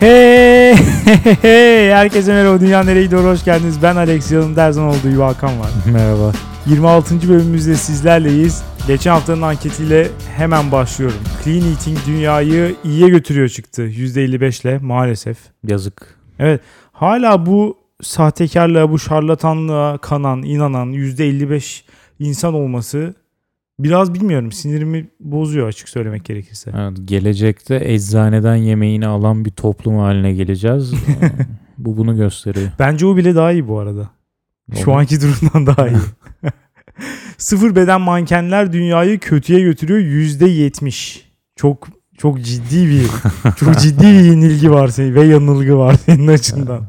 Hey, hey, herkese merhaba. Dünya nereye gidiyor? Hoş geldiniz. Ben Alex yanımda her zaman olduğu gibi Hakan var. Merhaba. 26. bölümümüzde sizlerleyiz. Geçen haftanın anketiyle hemen başlıyorum. Clean Eating dünyayı iyiye götürüyor çıktı. %55 ile maalesef. Yazık. Evet hala bu sahtekarlığa, bu şarlatanlığa kanan, inanan %55 insan olması biraz bilmiyorum sinirimi bozuyor açık söylemek gerekirse. Evet, gelecekte eczaneden yemeğini alan bir toplum haline geleceğiz. Bu bunu gösteriyor. Bence o bile daha iyi bu arada. Şu Olur. anki durumdan daha iyi. Sıfır beden mankenler dünyayı kötüye götürüyor yüzde yetmiş. Çok çok ciddi bir çok ciddi bir yenilgi var senin ve yanılgı var senin açından.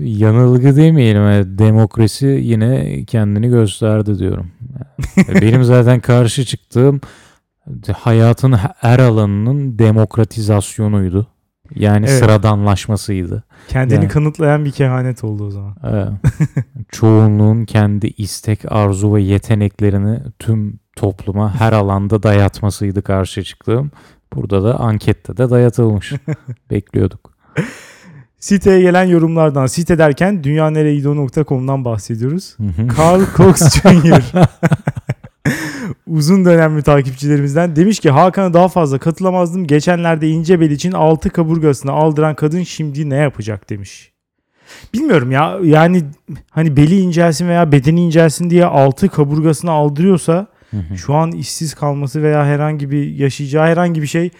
Yanılgı demeyelim. evet, Demokrasi yine kendini gösterdi diyorum. Benim zaten karşı çıktığım hayatın her alanının demokratizasyonuydu. Yani Evet. sıradanlaşmasıydı. Kendini Yani. kanıtlayan bir kehanet oldu o zaman. Evet. Çoğunluğun kendi istek, arzu ve yeteneklerini tüm topluma her alanda dayatmasıydı karşı çıktığım. Burada da ankette de dayatılmış. Bekliyorduk. Siteye gelen yorumlardan site derken dünyanereyido.com'dan bahsediyoruz. Hı hı. Carl Cox Jr. Uzun dönemli takipçilerimizden demiş ki Hakan'a daha fazla katılamazdım. Geçenlerde ince bel için altı kaburgasını aldıran kadın şimdi ne yapacak demiş. Bilmiyorum ya yani hani beli incelsin veya bedeni incelsin diye altı kaburgasını aldırıyorsa Hı hı. şu an işsiz kalması veya herhangi bir yaşayacağı herhangi bir şey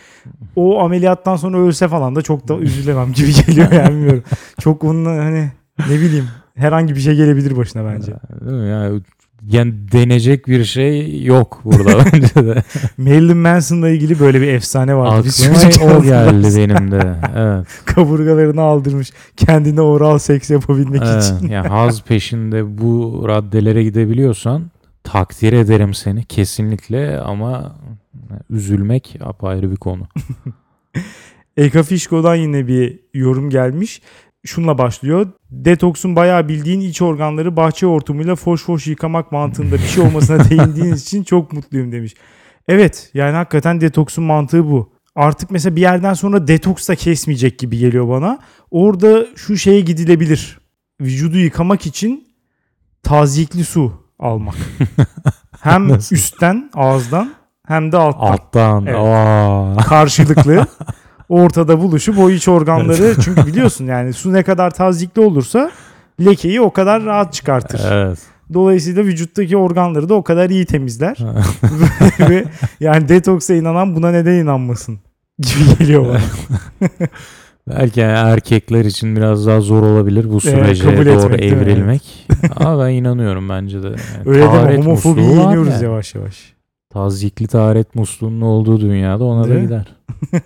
o ameliyattan sonra ölse falan da çok da üzülemem gibi geliyor yani bilmiyorum. Çok onun hani ne bileyim herhangi bir şey gelebilir başına bence. Değil mi? Yani, yani denecek bir şey yok burada bence de. Marilyn Manson'la ilgili böyle bir efsane vardı. Aklıma çocukken o geldi benim de. Evet. Kaburgalarını aldırmış kendine oral seks yapabilmek evet. için. Yani haz peşinde bu raddelere gidebiliyorsan takdir ederim seni kesinlikle ama üzülmek apayrı bir konu. Eka Fişko'dan yine bir yorum gelmiş. Şunla başlıyor. Detoksun bayağı bildiğin iç organları bahçe hortumuyla foş foş yıkamak mantığında bir şey olmasına değindiğiniz için çok mutluyum demiş. Evet yani hakikaten detoksun mantığı bu. Artık mesela bir yerden sonra detoks da kesmeyecek gibi geliyor bana. Orada şu şeye gidilebilir. Vücudu yıkamak için tazikli su almak. Hem üstten ağızdan hem de alttan. Alttan. Evet. Aa. karşılıklı ortada buluşup o iç organları çünkü biliyorsun yani su ne kadar tazikli olursa lekeyi o kadar rahat çıkartır. Evet. Dolayısıyla vücuttaki organları da o kadar iyi temizler. Ve yani detoksa inanan buna neden inanmasın gibi geliyor bana. Belki yani erkekler için biraz daha zor olabilir bu sürece kabul doğru etmek, evrilmek. Ama ben inanıyorum bence de. Yani Öyle taharet homofobiyi yeniyoruz yani. yavaş yavaş. Tazikli taharet musluğunun olduğu dünyada ona da Değil mi? gider.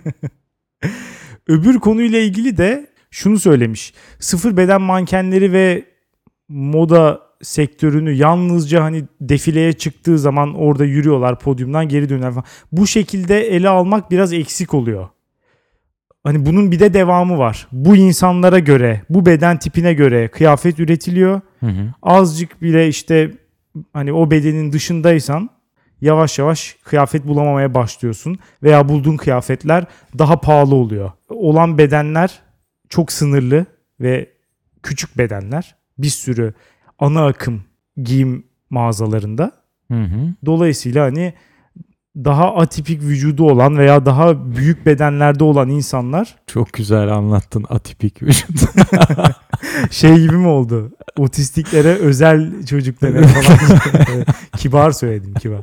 Öbür konuyla ilgili de şunu söylemiş. Sıfır beden mankenleri ve moda sektörünü yalnızca hani defileye çıktığı zaman orada yürüyorlar podyumdan geri döner falan. Bu şekilde ele almak biraz eksik oluyor. Hani bunun bir de devamı var. Bu insanlara göre, bu beden tipine göre kıyafet üretiliyor. Hı hı. Azıcık bile işte hani o bedenin dışındaysan yavaş yavaş kıyafet bulamamaya başlıyorsun veya bulduğun kıyafetler daha pahalı oluyor. Olan bedenler çok sınırlı ve küçük bedenler. Bir sürü ana akım giyim mağazalarında. Hı hı. Dolayısıyla hani daha atipik vücudu olan veya daha büyük bedenlerde olan insanlar Çok güzel anlattın atipik vücut. şey gibi mi oldu? Otistiklere özel çocuklara falan. Kibar söyledim kibar.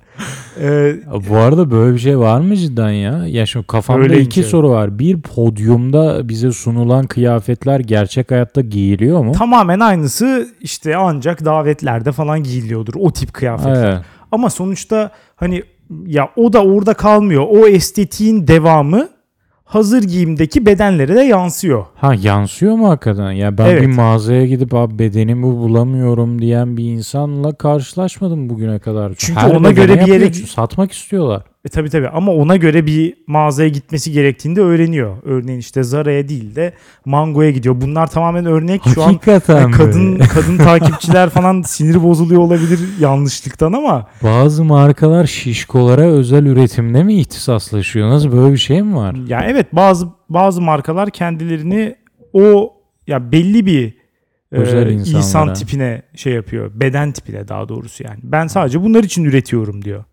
Ee, Bu arada böyle bir şey var mı cidden ya? Ya şu kafamda Öyleymiş, iki evet. soru var. Bir podyumda bize sunulan kıyafetler gerçek hayatta giyiliyor mu? tamamen aynısı işte ancak davetlerde falan giyiliyordur o tip kıyafetler. Evet. Ama sonuçta hani ya o da orada kalmıyor. O estetiğin devamı hazır giyimdeki bedenlere de yansıyor. Ha yansıyor mu hakikaten? Ya ben Evet. bir mağazaya gidip abi bedenimi bulamıyorum diyen bir insanla karşılaşmadım bugüne kadar. Çünkü Her ona göre bir yere- satmak istiyorlar. E tabi tabi ama ona göre bir mağazaya gitmesi gerektiğini de öğreniyor. Örneğin işte Zara'ya değil de Mango'ya gidiyor. Bunlar tamamen örnek. Şu an Hakikaten yani kadın böyle. kadın takipçiler falan sinir bozuluyor olabilir yanlışlıktan ama Bazı markalar şişkolara özel üretimde mi ihtisaslaşıyor? Nasıl böyle bir şey mi var? ya evet bazı bazı markalar kendilerini o ya belli bir e, Özel insan insanlara. tipine şey yapıyor. Beden tipine daha doğrusu yani. Ben sadece bunlar için üretiyorum diyor.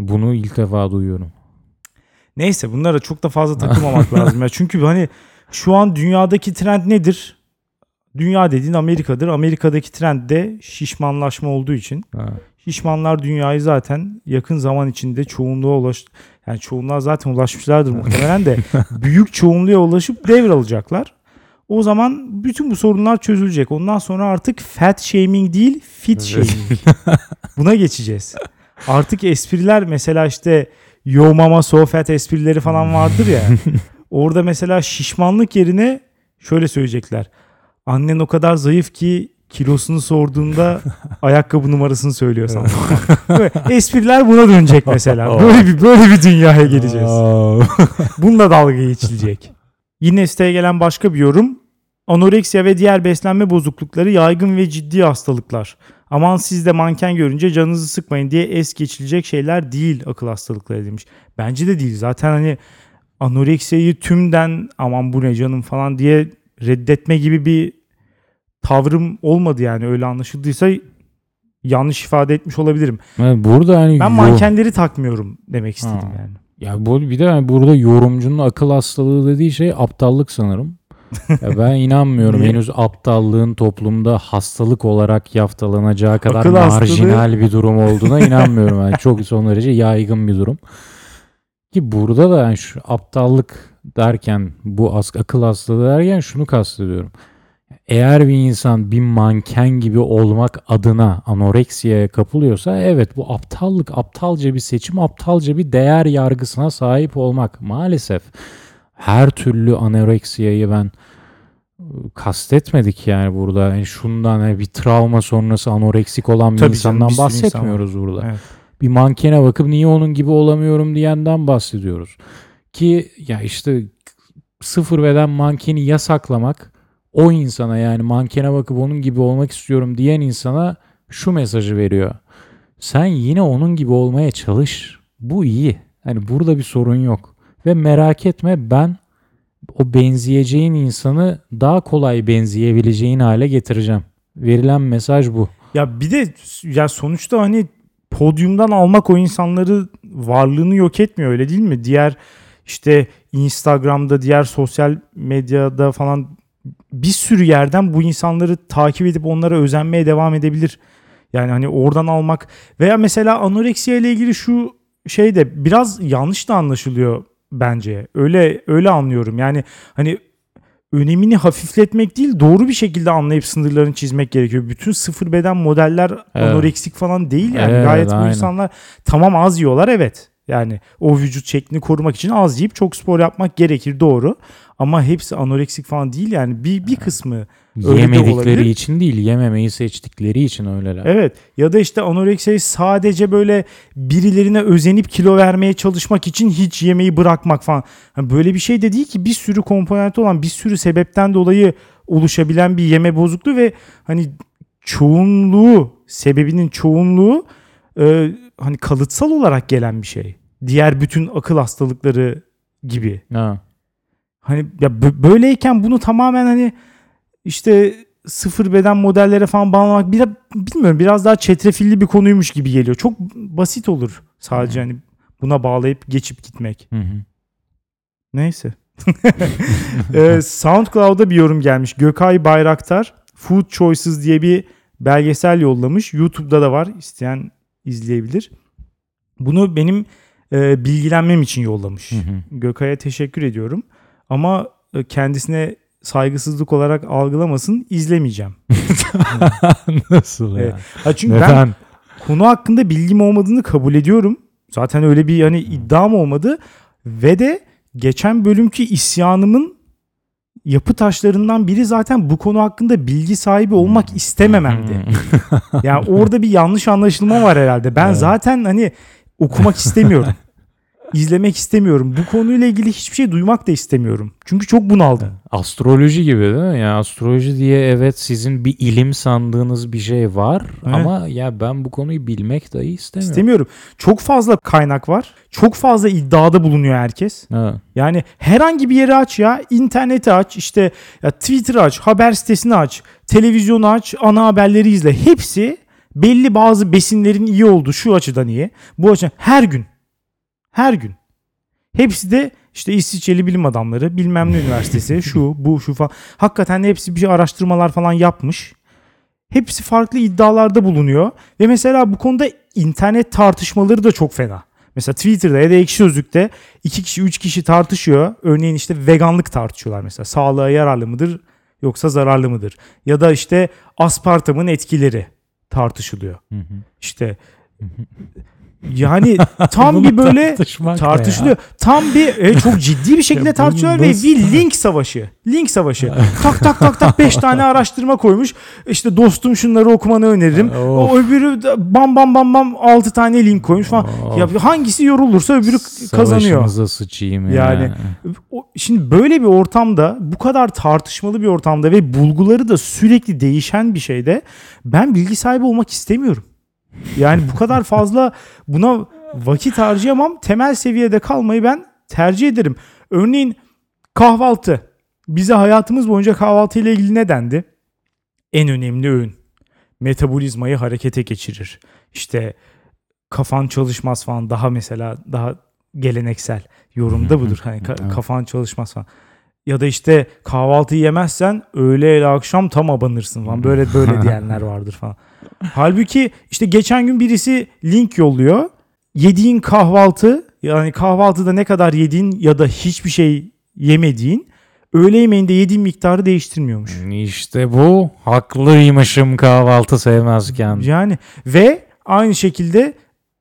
Bunu ilk defa duyuyorum. Neyse bunlara çok da fazla takılmamak lazım ya. Çünkü hani şu an dünyadaki trend nedir? Dünya dediğin Amerika'dır. Amerika'daki trend de şişmanlaşma olduğu için. Ha. Şişmanlar dünyayı zaten yakın zaman içinde çoğunluğa ulaş yani çoğunluğa zaten ulaşmışlardır muhtemelen de büyük çoğunluğa ulaşıp devralacaklar. O zaman bütün bu sorunlar çözülecek. Ondan sonra artık fat shaming değil fit shaming. Buna geçeceğiz. Artık espriler mesela işte yo mama so fat esprileri falan vardır ya. Orada mesela şişmanlık yerine şöyle söyleyecekler. Annen o kadar zayıf ki kilosunu sorduğunda ayakkabı numarasını söylüyor sana. Böyle espriler buna dönecek mesela. Böyle bir böyle bir dünyaya geleceğiz. Aa. Bununla dalga geçilecek. Yine siteye gelen başka bir yorum. Anoreksiya ve diğer beslenme bozuklukları yaygın ve ciddi hastalıklar. Aman siz de manken görünce canınızı sıkmayın diye es geçilecek şeyler değil akıl hastalıkları demiş. Bence de değil. Zaten hani anoreksiyayı tümden aman bu ne canım falan diye reddetme gibi bir tavrım olmadı yani öyle anlaşıldıysa yanlış ifade etmiş olabilirim. Yani burada hani Ben yo- mankenleri takmıyorum demek istedim Ha. yani. Ya bu bir de yani burada yorumcunun akıl hastalığı dediği şey aptallık sanırım. Ya ben inanmıyorum Niye? henüz aptallığın toplumda hastalık olarak yaftalanacağı kadar Akıl hastalığı- marjinal bir durum olduğuna inanmıyorum. Yani çok son derece yaygın bir durum. Ki burada da yani şu aptallık derken bu as- akıl hastalığı derken şunu kastediyorum. Eğer bir insan bir manken gibi olmak adına anoreksiyaya kapılıyorsa evet bu aptallık, aptalca bir seçim, aptalca bir değer yargısına sahip olmak. Maalesef her türlü anoreksiyayı ben kastetmedik yani burada. Yani şundan yani bir travma sonrası anoreksik olan bir Tabii canım, insandan bir sürü insan bahsetmiyoruz burada. Evet. Bir mankene bakıp niye onun gibi olamıyorum diyenden bahsediyoruz. Ki ya işte sıfır beden mankeni yasaklamak o insana yani mankene bakıp onun gibi olmak istiyorum diyen insana şu mesajı veriyor. Sen yine onun gibi olmaya çalış. Bu iyi. Hani burada bir sorun yok. Ve merak etme ben o benzeyeceğin insanı daha kolay benzeyebileceğin hale getireceğim. Verilen mesaj bu. Ya bir de ya sonuçta hani podyumdan almak o insanları varlığını yok etmiyor öyle değil mi? Diğer işte Instagram'da, diğer sosyal medyada falan bir sürü yerden bu insanları takip edip onlara özenmeye devam edebilir. Yani hani oradan almak veya mesela anoreksiya ile ilgili şu şey de biraz yanlış da anlaşılıyor bence. Öyle öyle anlıyorum. Yani hani önemini hafifletmek değil doğru bir şekilde anlayıp sınırlarını çizmek gerekiyor. Bütün sıfır beden modeller Evet. anoreksik falan değil yani. Evet, Gayet bu aynen. insanlar tamam az yiyorlar evet. Yani o vücut şeklini korumak için az yiyip çok spor yapmak gerekir doğru. Ama hepsi anoreksik falan değil yani. Bir, bir kısmı Öyle de Yemedikleri olabilir. için değil, yememeyi seçtikleri için öyleler. Evet ya da işte anoreksiyi sadece böyle birilerine özenip kilo vermeye çalışmak için hiç yemeği bırakmak falan. Hani böyle bir şey de değil ki bir sürü komponenti olan bir sürü sebepten dolayı oluşabilen bir yeme bozukluğu ve hani çoğunluğu sebebinin çoğunluğu e, hani kalıtsal olarak gelen bir şey. Diğer bütün akıl hastalıkları gibi. Ha. Hani ya bö- böyleyken bunu tamamen hani işte sıfır beden modellere falan bağlamak biraz bilmiyorum biraz daha çetrefilli bir konuymuş gibi geliyor. Çok basit olur sadece hani buna bağlayıp geçip gitmek. Neyse. Ee, SoundCloud'a bir yorum gelmiş. Gökay Bayraktar Food Choices diye bir belgesel yollamış. YouTube'da da var. İsteyen izleyebilir. Bunu benim e, bilgilenmem için yollamış. Hı hı. Gökay'a teşekkür ediyorum. Ama e, kendisine saygısızlık olarak algılamasın izlemeyeceğim. Nasıl ya? Evet. Ha çünkü ben Neden? konu hakkında bilgim olmadığını kabul ediyorum. Zaten öyle bir hani iddiam olmadı ve de geçen bölümki isyanımın yapı taşlarından biri zaten bu konu hakkında bilgi sahibi olmak istemememdi. Yani orada bir yanlış anlaşılma var herhalde. Ben Evet. zaten hani okumak istemiyorum. izlemek istemiyorum. Bu konuyla ilgili hiçbir şey duymak da istemiyorum. Çünkü çok bunaldım. Astroloji gibi değil mi? Ya astroloji diye evet sizin bir ilim sandığınız bir şey var Evet. ama ya ben bu konuyu bilmek dahi istemiyorum. İstemiyorum. Çok fazla kaynak var. Çok fazla iddiada bulunuyor herkes. Ha. Yani herhangi bir yeri aç ya. interneti aç, işte ya Twitter aç, haber sitesini aç, televizyonu aç, ana haberleri izle. Hepsi belli bazı besinlerin iyi olduğu şu açıdan iyi. Bu açıdan her gün. Her gün. Hepsi de işte İsviçreli bilim adamları, bilmem ne üniversitesi, şu, bu, şu falan. Hakikaten de hepsi bir araştırmalar falan yapmış. Hepsi farklı iddialarda bulunuyor. Ve mesela bu konuda internet tartışmaları da çok fena. Mesela Twitter'da ya da Ekşi Sözlük'te iki kişi, üç kişi tartışıyor. Örneğin işte veganlık tartışıyorlar mesela. Sağlığa yararlı mıdır yoksa zararlı mıdır? Ya da işte aspartamın etkileri tartışılıyor. Hı hı. İşte yani tam bir böyle tartışılıyor. Tam bir e, çok ciddi bir şekilde tartışıyorlar ve bir link savaşı. Link savaşı. tak tak tak tak 5 tane araştırma koymuş. İşte dostum şunları okumanı öneririm. O öbürü bam bam bam bam 6 tane link koymuş falan. Ya hangisi yorulursa öbürü kazanıyor. Sıçayım ya. Yani o- şimdi böyle bir ortamda bu kadar tartışmalı bir ortamda ve bulguları da sürekli değişen bir şeyde ben bilgi sahibi olmak istemiyorum. Yani bu kadar fazla buna vakit harcayamam. Temel seviyede kalmayı ben tercih ederim. Örneğin kahvaltı. Bize hayatımız boyunca kahvaltı ile ilgili ne dendi? En önemli öğün. Metabolizmayı harekete geçirir. İşte kafan çalışmaz falan daha mesela daha geleneksel yorumda budur. Hani ka- kafan çalışmaz falan. Ya da işte kahvaltı yemezsen öğle ile akşam tam abanırsın falan. Böyle böyle diyenler vardır falan. Halbuki işte geçen gün birisi link yolluyor. Yediğin kahvaltı yani kahvaltıda ne kadar yediğin ya da hiçbir şey yemediğin öğle yemeğinde yediğin miktarı değiştirmiyormuş. İşte bu haklıymışım kahvaltı sevmezken. Yani ve aynı şekilde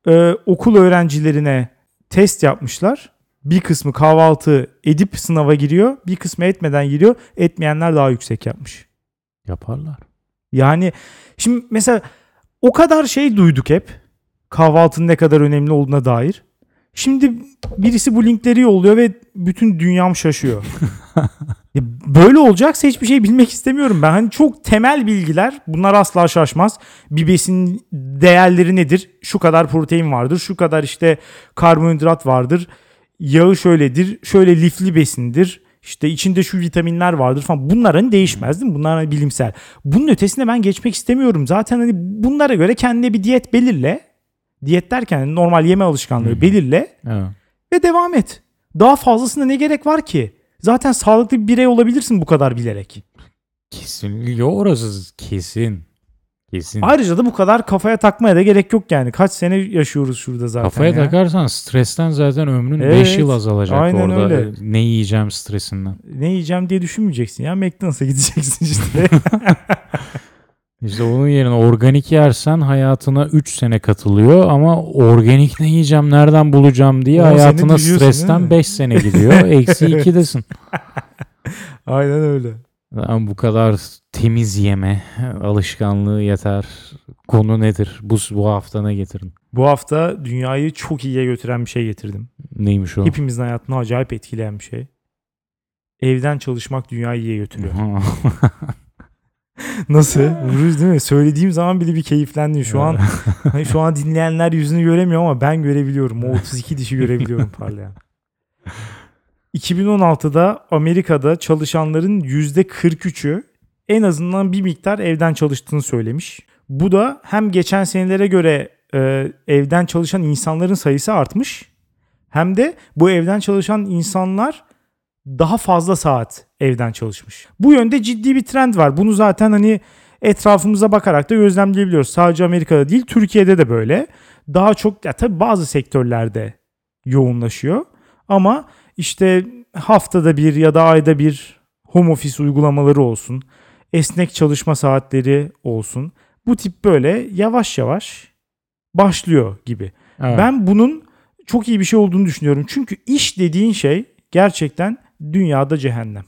e, okul öğrencilerine test yapmışlar. Bir kısmı kahvaltı edip sınava giriyor. Bir kısmı etmeden giriyor. Etmeyenler daha yüksek yapmış. Yaparlar. Yani şimdi mesela o kadar şey duyduk hep. Kahvaltının ne kadar önemli olduğuna dair. Şimdi birisi bu linkleri yolluyor ve bütün dünyam şaşıyor. Ya böyle olacaksa hiçbir şey bilmek istemiyorum ben. Hani çok temel bilgiler bunlar asla şaşmaz. Bir besin değerleri nedir? Şu kadar protein vardır, şu kadar işte karbonhidrat vardır. Yağı şöyledir, şöyle lifli besindir. İşte içinde şu vitaminler vardır falan. Bunlar hani değişmez değil mi? Bunlar hani bilimsel. Bunun ötesine ben geçmek istemiyorum. Zaten hani bunlara göre kendine bir diyet belirle. Diyet derken hani normal yeme alışkanlığı belirle Evet. ve devam et. Daha fazlasına ne gerek var ki? Zaten sağlıklı bir birey olabilirsin bu kadar bilerek. Kesinlikle orası kesin. Kesin. Ayrıca da bu kadar kafaya takmaya da gerek yok yani. Kaç sene yaşıyoruz şurada zaten Kafaya ya. takarsan stresten zaten ömrün 5 Evet, yıl azalacak aynen orada. öyle. Ne yiyeceğim stresinden. Ne yiyeceğim diye düşünmeyeceksin ya. McDonald's'a gideceksin işte. İşte onun yerine organik yersen hayatına 3 sene katılıyor ama organik ne yiyeceğim nereden bulacağım diye 10 sene hayatına stresten 5 sene gidiyor. Eksi 2'desin. Aynen öyle. Ama bu kadar temiz yeme alışkanlığı yeter. Konu nedir? Bu, bu hafta ne getirdin? Bu hafta dünyayı çok iyiye götüren bir şey getirdim. Neymiş o? Hepimizin hayatını acayip etkileyen bir şey. Evden çalışmak dünyayı iyiye götürüyor. Nasıl? Vururuz değil mi? Söylediğim zaman bile bir keyiflendim. Şu an hani şu an dinleyenler yüzünü göremiyor ama ben görebiliyorum. O 32 dişi görebiliyorum parlayan. 2016'da Amerika'da çalışanların %43'ü en azından bir miktar evden çalıştığını söylemiş. Bu da hem geçen senelere göre e, evden çalışan insanların sayısı artmış hem de bu evden çalışan insanlar daha fazla saat evden çalışmış. Bu yönde ciddi bir trend var. Bunu zaten hani etrafımıza bakarak da gözlemleyebiliyoruz. Sadece Amerika'da değil, Türkiye'de de böyle. Daha çok ya tabii bazı sektörlerde yoğunlaşıyor. Ama işte haftada bir ya da ayda bir home office uygulamaları olsun. Esnek çalışma saatleri olsun. Bu tip böyle yavaş yavaş başlıyor gibi. Evet. Ben bunun çok iyi bir şey olduğunu düşünüyorum. Çünkü iş dediğin şey gerçekten dünyada cehennem.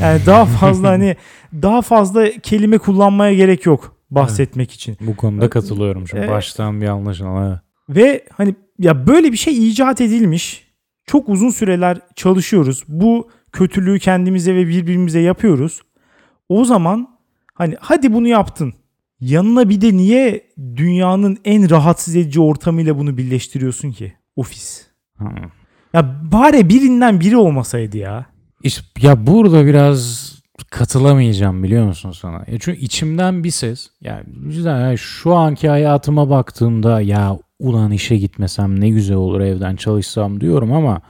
Yani daha fazla hani daha fazla kelime kullanmaya gerek yok bahsetmek için. Bu konuda katılıyorum. Şimdi Evet. baştan bir anlaşılma. Evet. Ve hani ya böyle bir şey icat edilmiş. Çok uzun süreler çalışıyoruz. Bu kötülüğü kendimize ve birbirimize yapıyoruz. O zaman hani hadi bunu yaptın. Yanına bir de niye dünyanın en rahatsız edici ortamıyla bunu birleştiriyorsun ki? Ofis. Hı. Ya bari birinden biri olmasaydı ya. İşte, ya burada biraz katılamayacağım biliyor musun sana? Ya çünkü içimden bir ses yani yani şu anki hayatıma baktığımda ya ulan işe gitmesem ne güzel olur evden çalışsam diyorum ama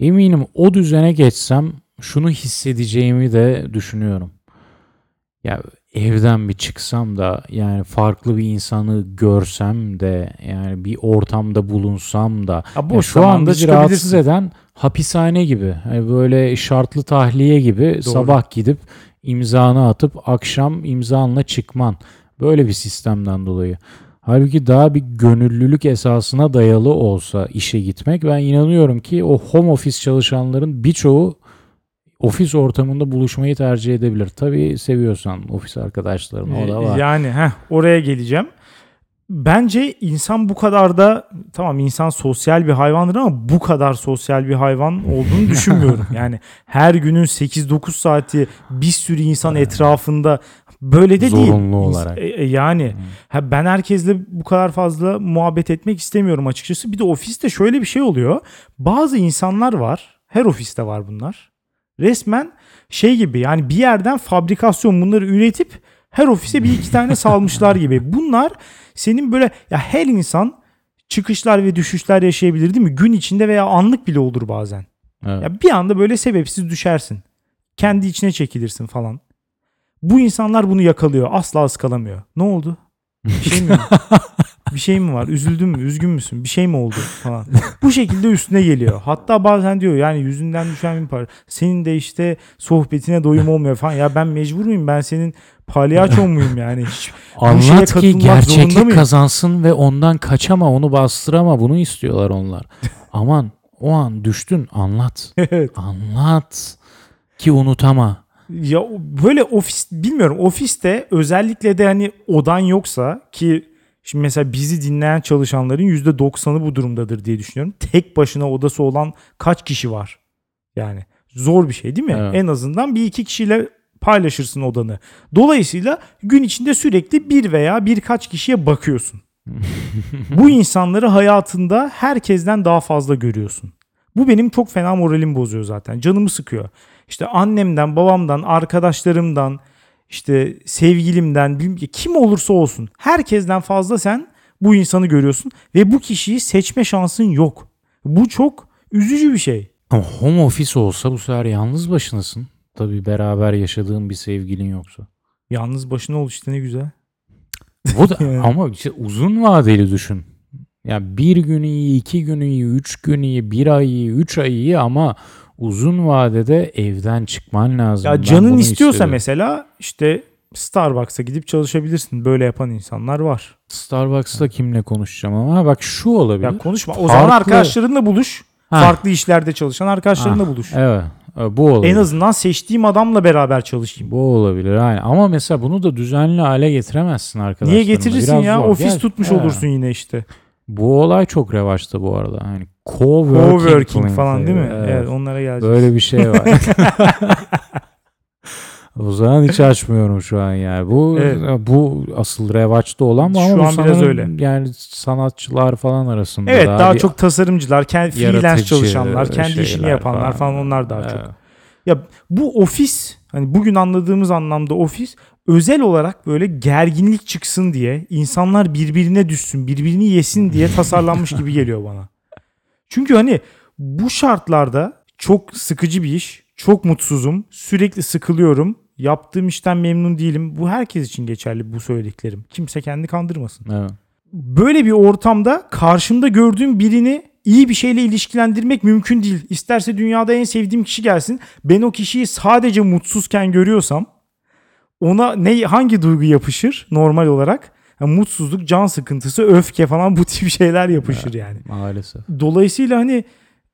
eminim o düzene geçsem şunu hissedeceğimi de düşünüyorum. Ya evden bir çıksam da yani farklı bir insanı görsem de yani bir ortamda bulunsam da ya boş şu anda rahatsız eden hapishane gibi. Hani böyle şartlı tahliye gibi sabah gidip imzanı atıp akşam imzanla çıkman. Böyle bir sistemden dolayı. Halbuki daha bir gönüllülük esasına dayalı olsa işe gitmek ben inanıyorum ki o home office çalışanların birçoğu ofis ortamında buluşmayı tercih edebilir. Tabii seviyorsan ofis arkadaşlarını o da var. Yani heh, oraya geleceğim. Bence insan bu kadar da tamam insan sosyal bir hayvandır ama bu kadar sosyal bir hayvan olduğunu düşünmüyorum. Yani her günün 8-9 saati bir sürü insan etrafında böyle de değil. Zorunlu olarak. e, e, yani ha, ben herkesle bu kadar fazla muhabbet etmek istemiyorum açıkçası. Bir de ofiste şöyle bir şey oluyor. Bazı insanlar var. Her ofiste var bunlar. Resmen şey gibi yani bir yerden fabrikasyon bunları üretip her ofise bir iki tane salmışlar gibi. Bunlar senin böyle ya her insan çıkışlar ve düşüşler yaşayabilir değil mi? Gün içinde veya anlık bile olur bazen. Evet. Ya bir anda böyle sebepsiz düşersin. Kendi içine çekilirsin falan. Bu insanlar bunu yakalıyor. Asla ıskalamıyor. Ne oldu? Bir şey mi? bir şey mi var? Üzüldün mü? Üzgün müsün? Bir şey mi oldu? Falan. Bu şekilde üstüne geliyor. Hatta bazen diyor yani yüzünden düşen bir para. Senin de işte sohbetine doyum olmuyor falan. Ya ben mecbur muyum? Ben senin palyaço muyum yani? Hiç Anlat ki gerçeklik kazansın ve ondan kaçama, onu bastırama. Bunu istiyorlar onlar. Aman o an düştün anlat. Evet. Anlat ki unutama. Ya böyle ofis bilmiyorum ofiste özellikle de hani odan yoksa ki şimdi mesela bizi dinleyen çalışanların %90'ı bu durumdadır diye düşünüyorum. Tek başına odası olan kaç kişi var? Yani zor bir şey değil mi? Evet. En azından bir iki kişiyle paylaşırsın odanı. Dolayısıyla gün içinde sürekli bir veya birkaç kişiye bakıyorsun. bu insanları hayatında herkesten daha fazla görüyorsun. Bu benim çok fena moralimi bozuyor zaten. Canımı sıkıyor. İşte annemden, babamdan, arkadaşlarımdan, işte sevgilimden, bilmem ki kim olursa olsun herkesten fazla sen bu insanı görüyorsun ve bu kişiyi seçme şansın yok. Bu çok üzücü bir şey. Ama home office olsa bu sefer yalnız başınasın. Tabii beraber yaşadığın bir sevgilin yoksa. Yalnız başına ol işte ne güzel. Bu da, Yani. ama işte uzun vadeli düşün. Ya bir gün iyi, iki gün iyi, üç gün iyi, bir ay iyi, üç ay iyi ama uzun vadede evden çıkman lazım. Ya canın istiyorsa istiyorum. mesela işte Starbucks'a gidip çalışabilirsin. Böyle yapan insanlar var. Starbucks'ta kimle konuşacağım ama bak şu olabilir. Ya konuşma. O zaman arkadaşlarınla buluş. Ha. Farklı işlerde çalışan arkadaşlarınla buluş. Evet. e, Bu olabilir. En azından seçtiğim adamla beraber çalışayım. Bu olabilir. Aynen. Ama mesela bunu da düzenli hale getiremezsin arkadaşlar. Niye getirirsin ya? Ofis tutmuş olursun yine işte. Bu olay çok revaçta bu arada. Hani co-working, Coworking falan değil mi? Evet. Evet, onlara geleceğiz. Böyle bir şey var. o zaman hiç açmıyorum şu an yani. Bu Evet. bu asıl revaçta olan bu Şu ama bu an biraz öyle. Yani sanatçılar falan arasında Evet daha bir çok tasarımcılar, kendi freelance çalışanlar, kendi işini yapanlar falan onlar daha Evet. çok. Ya bu ofis hani bugün anladığımız anlamda ofis özel olarak böyle gerginlik çıksın diye insanlar birbirine düşsün, birbirini yesin diye tasarlanmış gibi geliyor bana. Çünkü hani bu şartlarda çok sıkıcı bir iş, çok mutsuzum, sürekli sıkılıyorum, yaptığım işten memnun değilim. Bu herkes için geçerli bu söylediklerim. Kimse kendi kandırmasın Evet. böyle bir ortamda karşımda gördüğüm birini iyi bir şeyle ilişkilendirmek mümkün değil. İsterse dünyada en sevdiğim kişi gelsin. Ben o kişiyi sadece mutsuzken görüyorsam ona ne hangi duygu yapışır normal olarak? Ha, mutsuzluk, can sıkıntısı, öfke falan bu tip şeyler yapışır yani. Maalesef. Dolayısıyla hani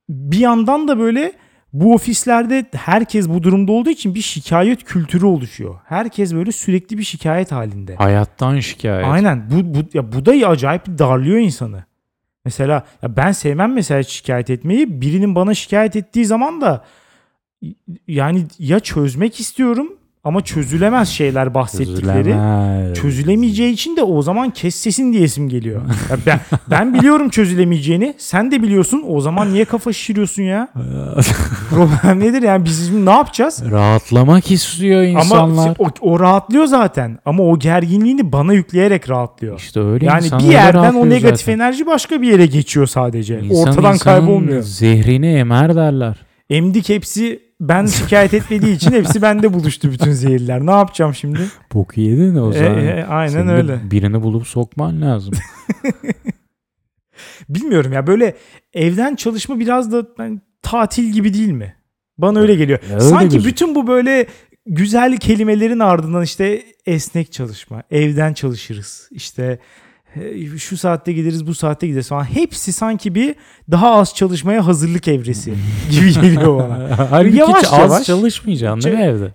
bir yandan da böyle bu ofislerde herkes bu durumda olduğu için bir şikayet kültürü oluşuyor. Herkes böyle sürekli bir şikayet halinde. Hayattan şikayet. Aynen. Bu, bu, ya bu da acayip darlıyor insanı. Mesela ya ben sevmem mesela şikayet etmeyi. Birinin bana şikayet ettiği zaman da yani ya çözmek istiyorum ama çözülemez şeyler bahsettikleri. Çözülemez. Çözülemeyeceği için de o zaman kes sesin diyesim geliyor. Ya ben ben biliyorum çözülemeyeceğini. Sen de biliyorsun. O zaman niye kafa şişiriyorsun ya? Problem nedir yani biz ne yapacağız? Rahatlamak istiyor insanlar. Ama o, o rahatlıyor zaten. Ama o gerginliğini bana yükleyerek rahatlıyor. işte öyle yani bir yerden o negatif zaten. enerji başka bir yere geçiyor sadece. İnsan Ortadan kaybolmuyor. Zehrini emer derler. Emdik hepsi ben şikayet etmediği için hepsi bende buluştu bütün zehirler. Ne yapacağım şimdi? Boku yedin o E, zaman. e, aynen Senin öyle. Birini bulup sokman lazım. Bilmiyorum ya böyle evden çalışma biraz da hani, tatil gibi değil mi? Bana öyle geliyor. Ya öyle Sanki gözüküyor. bütün bu böyle güzel kelimelerin ardından işte esnek çalışma, evden çalışırız. İşte e, şu saatte gideriz, bu saatte gideriz falan. Hepsi sanki bir daha az çalışmaya hazırlık evresi gibi geliyor bana. Halbuki Yavaş hiç az yavaş- çalışmayacaksın değil mi evde?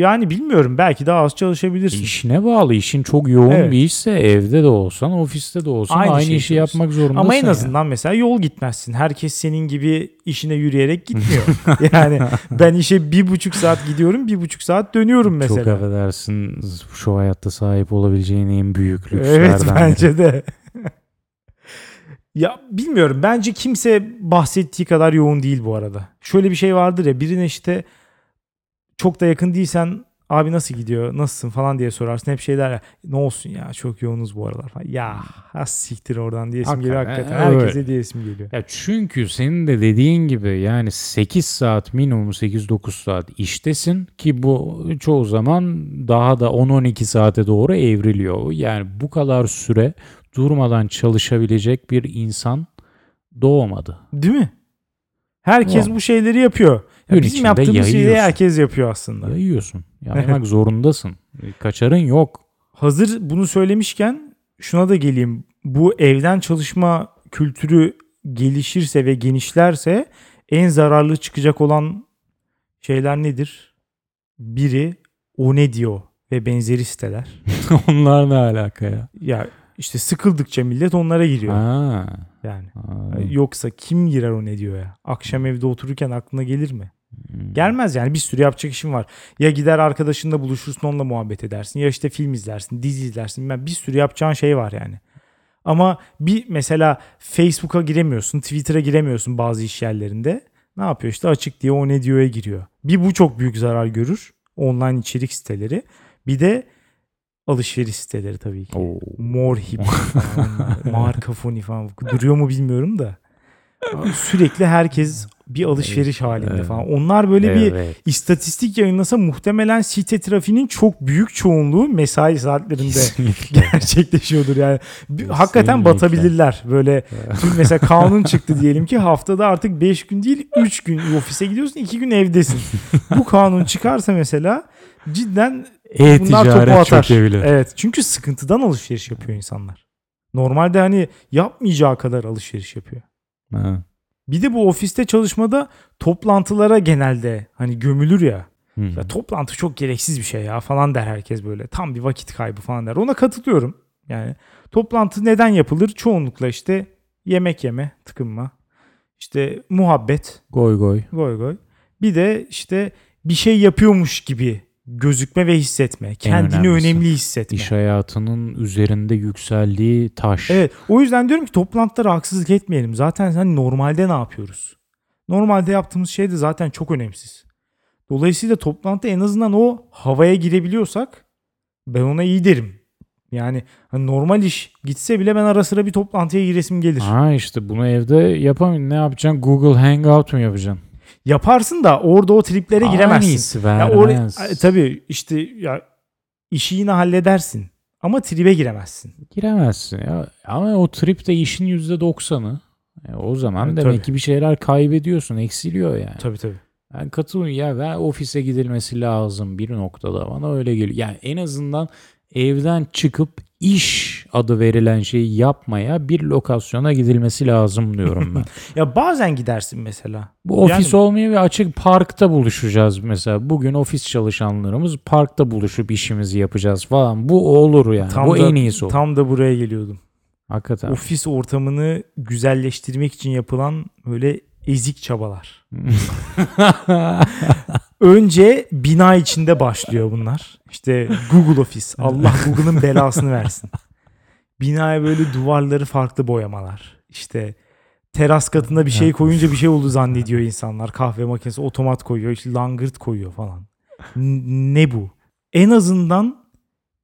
Yani bilmiyorum belki daha az çalışabilirsin. İşine bağlı. İşin çok yoğun Evet. bir işse evde de olsan, ofiste de olsan Aynı aynı, şeyi işi yapıyorsun. yapmak zorundasın. Ama en azından mesela yol gitmezsin. Herkes senin gibi işine yürüyerek gitmiyor. yani ben işe bir buçuk saat gidiyorum, bir buçuk saat dönüyorum mesela. Çok affedersin şu hayatta sahip olabileceğin en büyük lükslerden Evet biri. bence de. ya bilmiyorum. Bence kimse bahsettiği kadar yoğun değil bu arada. Şöyle bir şey vardır ya birine işte çok da yakın değilsen abi nasıl gidiyor nasılsın falan diye sorarsın. Hep şey der ya ne olsun ya çok yoğunuz bu aralar falan. Ya has siktir oradan diyesim geliyor Hakikaten, evet. Herkese diyesim geliyor. Ya çünkü senin de dediğin gibi yani 8 saat minimum 8-9 saat iştesin ki bu çoğu zaman daha da 10-12 saate doğru evriliyor. Yani bu kadar süre durmadan çalışabilecek bir insan doğmadı. Değil mi? Herkes Tamam. bu şeyleri yapıyor. Gün bizim içinde yaptığımız yayıyorsun. herkes yapıyor aslında. Yayıyorsun. Yapmak zorundasın. Kaçarın yok. Hazır bunu söylemişken şuna da geleyim. Bu evden çalışma kültürü gelişirse ve genişlerse en zararlı çıkacak olan şeyler nedir? Biri o ne diyor ve benzeri siteler. Onlar ne alaka ya? Ya işte sıkıldıkça millet onlara giriyor. Ha. Yani ha. yoksa kim girer o ne diyor ya? Akşam evde otururken aklına gelir mi? Hmm. Gelmez yani bir sürü yapacak işin var. Ya gider arkadaşınla buluşursun onunla muhabbet edersin. Ya işte film izlersin, dizi izlersin. Ben bir sürü yapacağın şey var yani. Ama bir mesela Facebook'a giremiyorsun, Twitter'a giremiyorsun bazı iş yerlerinde. Ne yapıyor işte açık diye o ne diyor'ya giriyor. Bir bu çok büyük zarar görür. Online içerik siteleri. Bir de alışveriş siteleri tabii ki. Oo. Morhip falan, marka foni falan. Duruyor mu bilmiyorum da. Sürekli herkes bir alışveriş halinde Evet. falan. Onlar böyle bir Evet. istatistik yayınlasa muhtemelen site trafiğinin çok büyük çoğunluğu mesai saatlerinde Kesinlikle. gerçekleşiyordur yani. Bir- Kesinlikle. Hakikaten batabilirler. Böyle mesela kanun çıktı diyelim ki haftada artık 5 gün değil 3 gün ofise gidiyorsun 2 gün evdesin. Bu kanun çıkarsa mesela cidden bunlar topu atar. Evet çünkü sıkıntıdan alışveriş yapıyor insanlar. Normalde hani yapmayacağı kadar alışveriş yapıyor. Ha. Bir de bu ofiste çalışmada toplantılara genelde hani gömülür ya. Ya toplantı çok gereksiz bir şey ya falan der herkes böyle. Tam bir vakit kaybı falan der. Ona katılıyorum. Yani toplantı neden yapılır? Çoğunlukla işte yemek yeme, tıkınma. İşte muhabbet, Goy goy. goy goy. Bir de işte bir şey yapıyormuş gibi gözükme ve hissetme. Kendini önemli hissetme. İş hayatının üzerinde yükseldiği taş. Evet. O yüzden diyorum ki toplantılara haksızlık etmeyelim. Zaten hani normalde ne yapıyoruz? Normalde yaptığımız şey de zaten çok önemsiz. Dolayısıyla toplantı en azından o havaya girebiliyorsak ben ona iyi derim. Yani hani normal iş gitse bile ben ara sıra bir toplantıya giresim gelir. Ha işte bunu evde yapamayın. Ne yapacaksın? Google Hangout mu yapacaksın? Yaparsın da orada o triplere giremezsin. Aynısı Ya or-. E, tabii işte ya işi yine halledersin ama tribe giremezsin. Giremezsin ya. Ama o trip de işin %90'ı. E, o zaman Evet, demek tabii. ki bir şeyler kaybediyorsun. Eksiliyor yani. Tabii tabii. Ben katılıyorum ya ben ofise gidilmesi lazım bir noktada bana öyle geliyor. Yani en azından evden çıkıp iş adı verilen şeyi yapmaya bir lokasyona gidilmesi lazım diyorum ben. Ya bazen gidersin mesela. Bu ofis Yani- olmuyor ve açık parkta buluşacağız mesela. Bugün ofis çalışanlarımız parkta buluşup işimizi yapacağız falan. Bu olur yani. Bu da, en iyisi olur. Tam da buraya geliyordum. Hakikaten. Ofis ortamını güzelleştirmek için yapılan böyle ezik çabalar. Önce bina içinde başlıyor bunlar. İşte Google Office. Allah Google'ın belasını versin. Binaya böyle duvarları farklı boyamalar. İşte teras katında bir şey koyunca bir şey oldu zannediyor insanlar. Kahve makinesi otomat koyuyor. işte langırt koyuyor falan. N- ne bu? En azından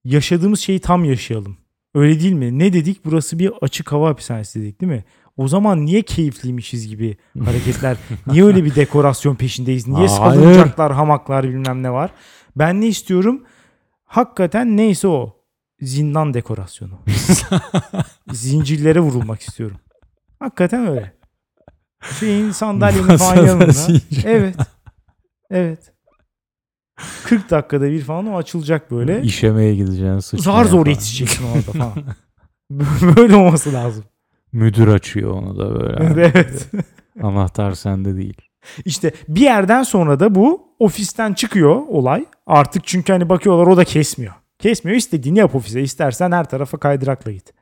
yaşadığımız şeyi tam yaşayalım. Öyle değil mi? Ne dedik? Burası bir açık hava hapishanesi dedik değil mi? O zaman niye keyifliymişiz gibi hareketler? niye öyle bir dekorasyon peşindeyiz? Niye salıncaklar, hamaklar bilmem ne var? Ben ne istiyorum? Hakikaten neyse o. Zindan dekorasyonu. Zincirlere vurulmak istiyorum. Hakikaten öyle. Şeyin sandalyenin falan yanında. Evet. Evet. 40 dakikada bir falan o açılacak böyle. İşemeye gideceksin Zar zor falan. yetişeceksin orada falan. Böyle olması lazım. Müdür açıyor onu da böyle. evet. Anahtar sende değil. İşte bir yerden sonra da bu ofisten çıkıyor olay. Artık çünkü hani bakıyorlar o da kesmiyor. Kesmiyor istediğini yap ofise. İstersen her tarafa kaydırakla git.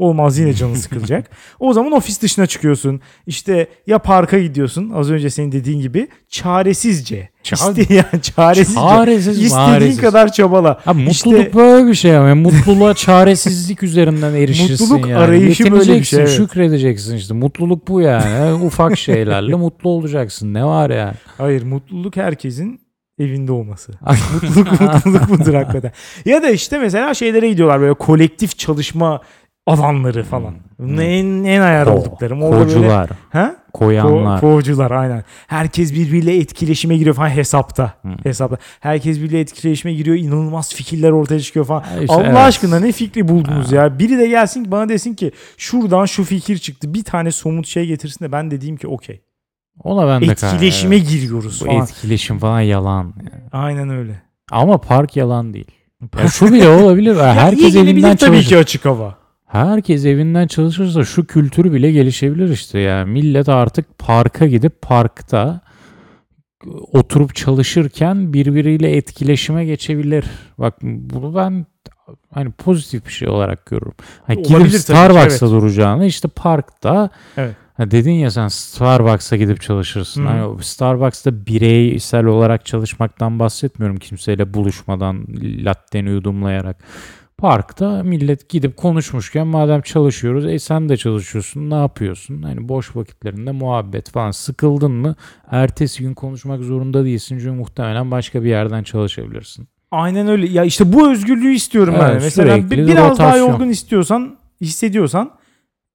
Olmaz yine canı sıkılacak. o zaman ofis dışına çıkıyorsun. İşte ya parka gidiyorsun. Az önce senin dediğin gibi çaresizce. Ça- İste, yani çaresizce. Çaresiz İstediğin maresiz. kadar çabala. Ha, mutluluk İşte- böyle bir şey ama. Yani mutluluğa çaresizlik üzerinden erişirsin Mutluluk yani. arayışı böyle bir şey, evet. şükredeceksin işte. Mutluluk bu yani. Ufak şeylerle mutlu olacaksın. Ne var yani? Hayır mutluluk herkesin evinde olması. mutluluk mutluluk budur hakikaten. Ya da işte mesela şeylere gidiyorlar böyle kolektif çalışma alanları falan. Hmm. En, en ayar Ko- olduklarım. Orada böyle Kocular, ha? Ko- koyanlar. kovucular aynen. Herkes birbiriyle etkileşime giriyor falan hesapta. Hmm. Hesapta. Herkes birbiriyle etkileşime giriyor. İnanılmaz fikirler ortaya çıkıyor falan. Ha, işte Allah evet. aşkına ne fikri buldunuz ya? Biri de gelsin ki bana desin ki şuradan şu fikir çıktı. Bir tane somut şey getirsin de ben dediğim ki okey. Ona ben de Etkileşime evet. giriyoruz Bu falan. etkileşim falan yalan. yani. Aynen öyle. Ama park yalan değil. Ya şu bile olabilir. Ya Herkes gelebilir evinden tabii çalışır. ki açık hava. Herkes evinden çalışırsa şu kültür bile gelişebilir işte ya. Millet artık parka gidip parkta oturup çalışırken birbiriyle etkileşime geçebilir. Bak bunu ben hani pozitif bir şey olarak görürüm. Hani gidip Starbucks'a evet. duracağını işte parkta Evet. Ha dedin ya sen Starbucks'a gidip çalışırsın. Hı. Hani Starbucks'ta bireysel olarak çalışmaktan bahsetmiyorum kimseyle buluşmadan latteni yudumlayarak. Parkta millet gidip konuşmuşken madem çalışıyoruz e sen de çalışıyorsun ne yapıyorsun? Hani boş vakitlerinde muhabbet falan sıkıldın mı ertesi gün konuşmak zorunda değilsin çünkü muhtemelen başka bir yerden çalışabilirsin. Aynen öyle. Ya işte bu özgürlüğü istiyorum ben. Evet, Mesela sürekli bir- biraz daha rotasyon. yorgun istiyorsan, hissediyorsan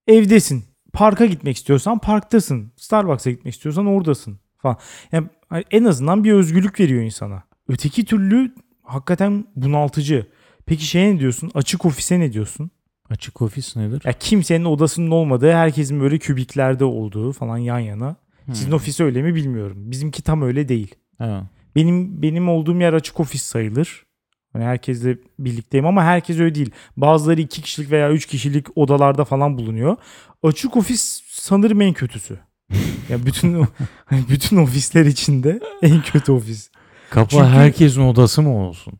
evdesin. Parka gitmek istiyorsan parktasın. Starbucks'a gitmek istiyorsan oradasın falan. Yani en azından bir özgürlük veriyor insana. Öteki türlü hakikaten bunaltıcı. Peki şeye ne diyorsun? Açık ofise ne diyorsun? Açık ofis nedir? Ya kimsenin odasının olmadığı, herkesin böyle kübiklerde olduğu falan yan yana. Sizin Hmm. ofis öyle mi bilmiyorum. Bizimki tam öyle değil. Evet. Benim benim olduğum yer açık ofis sayılır. Hani herkesle birlikteyim ama herkes öyle değil. Bazıları iki kişilik veya üç kişilik odalarda falan bulunuyor. Açık ofis sanırım en kötüsü. ya bütün bütün ofisler içinde en kötü ofis. Kapı Çünkü- herkesin odası mı olsun?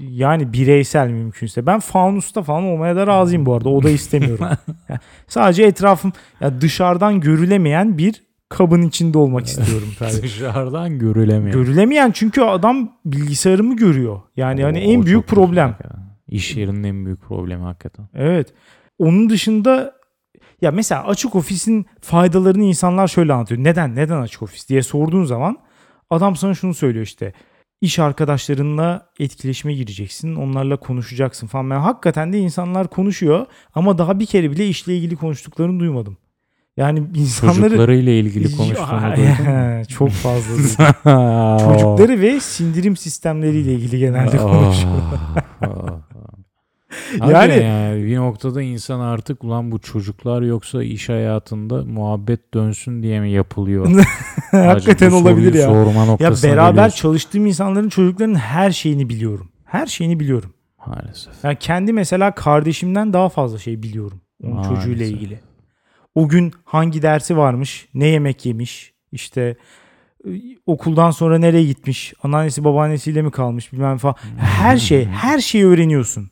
Yani bireysel mümkünse. Ben faunusta falan olmaya da razıyım bu arada. Oda istemiyorum. Yani sadece etrafım ya dışarıdan görülemeyen bir kabın içinde olmak istiyorum. Dışarıdan görülemiyor. Görülemeyen çünkü adam bilgisayarımı görüyor. Yani hani en O büyük problem. İş yerinin en büyük problemi hakikaten. Evet. Onun dışında ya mesela açık ofisin faydalarını insanlar şöyle anlatıyor. Neden? Neden açık ofis diye sorduğun zaman adam sana şunu söylüyor işte. İş arkadaşlarınla etkileşime gireceksin. Onlarla konuşacaksın falan. Yani hakikaten de insanlar konuşuyor ama daha bir kere bile işle ilgili konuştuklarını duymadım. Yani insanları Çocuklarıyla ilgili konuştuğunu çok fazla. Çocukları ve sindirim sistemleriyle ilgili genelde konuşuyor. yani, Yani- bir noktada insan artık ulan bu çocuklar yoksa iş hayatında muhabbet dönsün diye mi yapılıyor? Hakikaten olabilir ya. Sorma Ya beraber geliyorsun. çalıştığım insanların çocuklarının her şeyini biliyorum. Her şeyini biliyorum. Maalesef. Yani kendi mesela kardeşimden daha fazla şey biliyorum onun Maalesef. çocuğuyla ilgili. O gün hangi dersi varmış, ne yemek yemiş, işte e, okuldan sonra nereye gitmiş, anneannesi babaannesiyle mi kalmış bilmem falan. Her şey, her şeyi öğreniyorsun.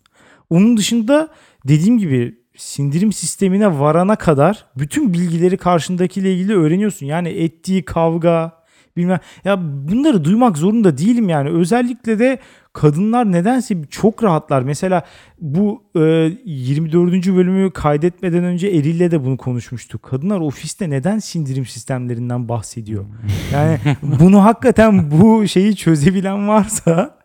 Onun dışında dediğim gibi sindirim sistemine varana kadar bütün bilgileri karşındakiyle ilgili öğreniyorsun. Yani ettiği kavga bilmem ya bunları duymak zorunda değilim yani. Özellikle de kadınlar nedense çok rahatlar. Mesela bu e, 24. bölümü kaydetmeden önce Eril'le de bunu konuşmuştuk. Kadınlar ofiste neden sindirim sistemlerinden bahsediyor? Yani bunu hakikaten bu şeyi çözebilen varsa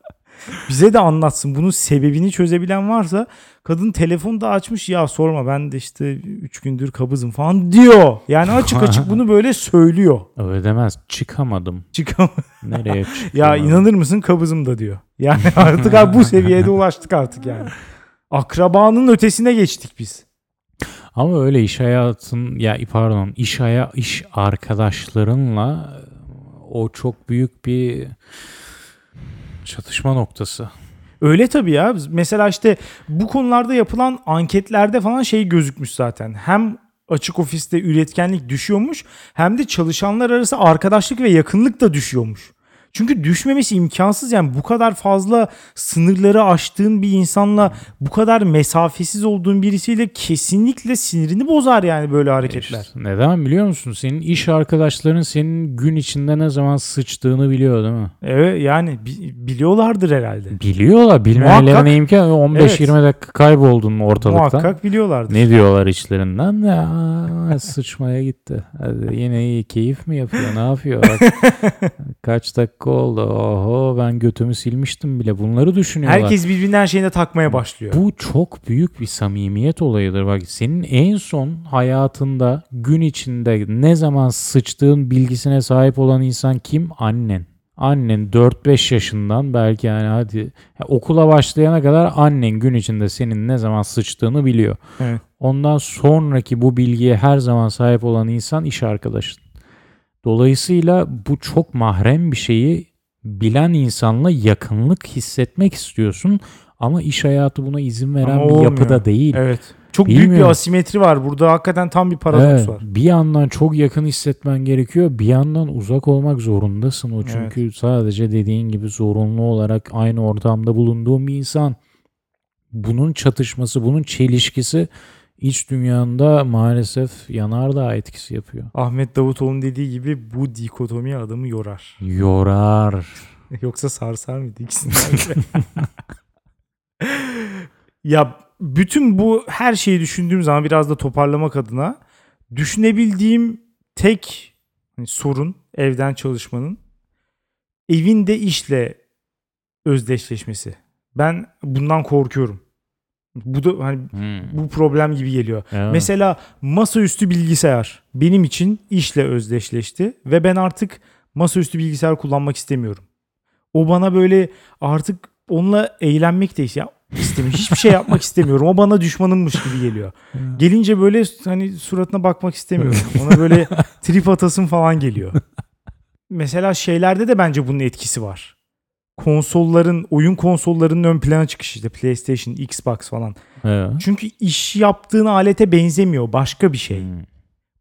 bize de anlatsın. Bunun sebebini çözebilen varsa kadın telefonu da açmış ya sorma ben de işte 3 gündür kabızım falan diyor. Yani açık açık bunu böyle söylüyor. Öyle demez. Çıkamadım. Çıkam Nereye çıkamadım? ya inanır mısın kabızım da diyor. Yani artık abi bu seviyede ulaştık artık yani. Akrabanın ötesine geçtik biz. Ama öyle iş hayatın ya pardon iş haya iş arkadaşlarınla o çok büyük bir çatışma noktası. Öyle tabii ya. Mesela işte bu konularda yapılan anketlerde falan şey gözükmüş zaten. Hem açık ofiste üretkenlik düşüyormuş hem de çalışanlar arası arkadaşlık ve yakınlık da düşüyormuş. Çünkü düşmemesi imkansız yani bu kadar fazla sınırları aştığın bir insanla bu kadar mesafesiz olduğun birisiyle kesinlikle sinirini bozar yani böyle hareketler. İşte neden biliyor musun? Senin iş arkadaşların senin gün içinde ne zaman sıçtığını biliyor değil mi? Evet yani bi- biliyorlardır herhalde. Biliyorlar. Bilmemelerine Muhakkak. imkan 15-20 dakika kayboldun ortalıktan. Muhakkak biliyorlardır. Ne diyorlar içlerinden? Ya, sıçmaya gitti. Hadi yine iyi keyif mi yapıyor? Ne yapıyor? Bak, kaç dakika oldu? Oho ben götümü silmiştim bile. Bunları düşünüyorlar. Herkes birbirinden her şeyine takmaya başlıyor. Bu çok büyük bir samimiyet olayıdır. Bak senin en son hayatında gün içinde ne zaman sıçtığın bilgisine sahip olan insan kim? Annen. Annen 4-5 yaşından belki yani hadi ya okula başlayana kadar annen gün içinde senin ne zaman sıçtığını biliyor. Evet. Ondan sonraki bu bilgiye her zaman sahip olan insan iş arkadaşın. Dolayısıyla bu çok mahrem bir şeyi bilen insanla yakınlık hissetmek istiyorsun ama iş hayatı buna izin veren Ama bir olmuyor. yapıda değil. Evet. Çok büyük bir Bilmiyorum. asimetri var. Burada hakikaten tam bir paradoks Evet, var. bir yandan çok yakın hissetmen gerekiyor, bir yandan uzak olmak zorundasın o çünkü sadece dediğin gibi zorunlu olarak aynı ortamda bulunduğun bir insan. Bunun çatışması, bunun çelişkisi iç dünyanda maalesef yanardağ etkisi yapıyor. Ahmet Davutoğlu'nun dediği gibi bu dikotomi adamı yorar. Yorar. Yoksa sarsar mıydı ikisinden de? ya bütün bu her şeyi düşündüğüm zaman biraz da toparlamak adına düşünebildiğim tek hani sorun evden çalışmanın evinde işle özdeşleşmesi. Ben bundan korkuyorum. Bu da hani Hmm. bu problem gibi geliyor. Evet. Mesela masaüstü bilgisayar benim için işle özdeşleşti ve ben artık masaüstü bilgisayar kullanmak istemiyorum. O bana böyle artık onunla eğlenmek de ya istemiyorum. Hiçbir şey yapmak istemiyorum. O bana düşmanımmış gibi geliyor. Gelince böyle hani suratına bakmak istemiyorum. Ona böyle trip atasım falan geliyor. Mesela şeylerde de bence bunun etkisi var. Konsolların, oyun konsollarının ön plana çıkışı işte PlayStation, Xbox falan. Evet. Çünkü iş yaptığın alete benzemiyor. Başka bir şey. Hmm.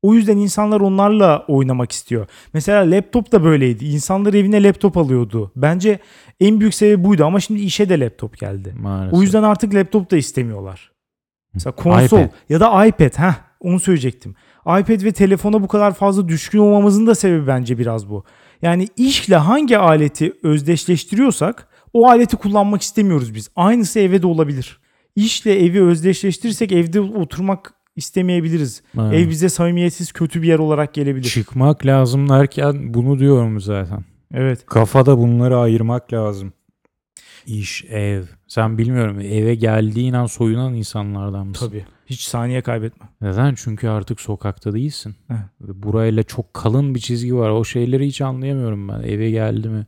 O yüzden insanlar onlarla oynamak istiyor. Mesela laptop da böyleydi. İnsanlar evine laptop alıyordu. Bence en büyük sebebi buydu ama şimdi işe de laptop geldi. Maalesef. O yüzden artık laptop da istemiyorlar. Mesela konsol iPad. ya da iPad. Heh, onu söyleyecektim. iPad ve telefona bu kadar fazla düşkün olmamızın da sebebi bence biraz bu. Yani işle hangi aleti özdeşleştiriyorsak o aleti kullanmak istemiyoruz biz. Aynısı eve de olabilir. İşle evi özdeşleştirirsek evde oturmak istemeyebiliriz. Evet. Ev bize samimiyetsiz kötü bir yer olarak gelebilir. Çıkmak lazım derken bunu diyorum zaten. Evet. Kafada bunları ayırmak lazım. İş, ev. Sen bilmiyorum eve geldiğin an soyunan insanlardan mısın? Tabii. Hiç saniye kaybetme. Neden? Çünkü artık sokakta değilsin. Evet. Ve Burayla çok kalın bir çizgi var. O şeyleri hiç anlayamıyorum ben. Eve geldi mi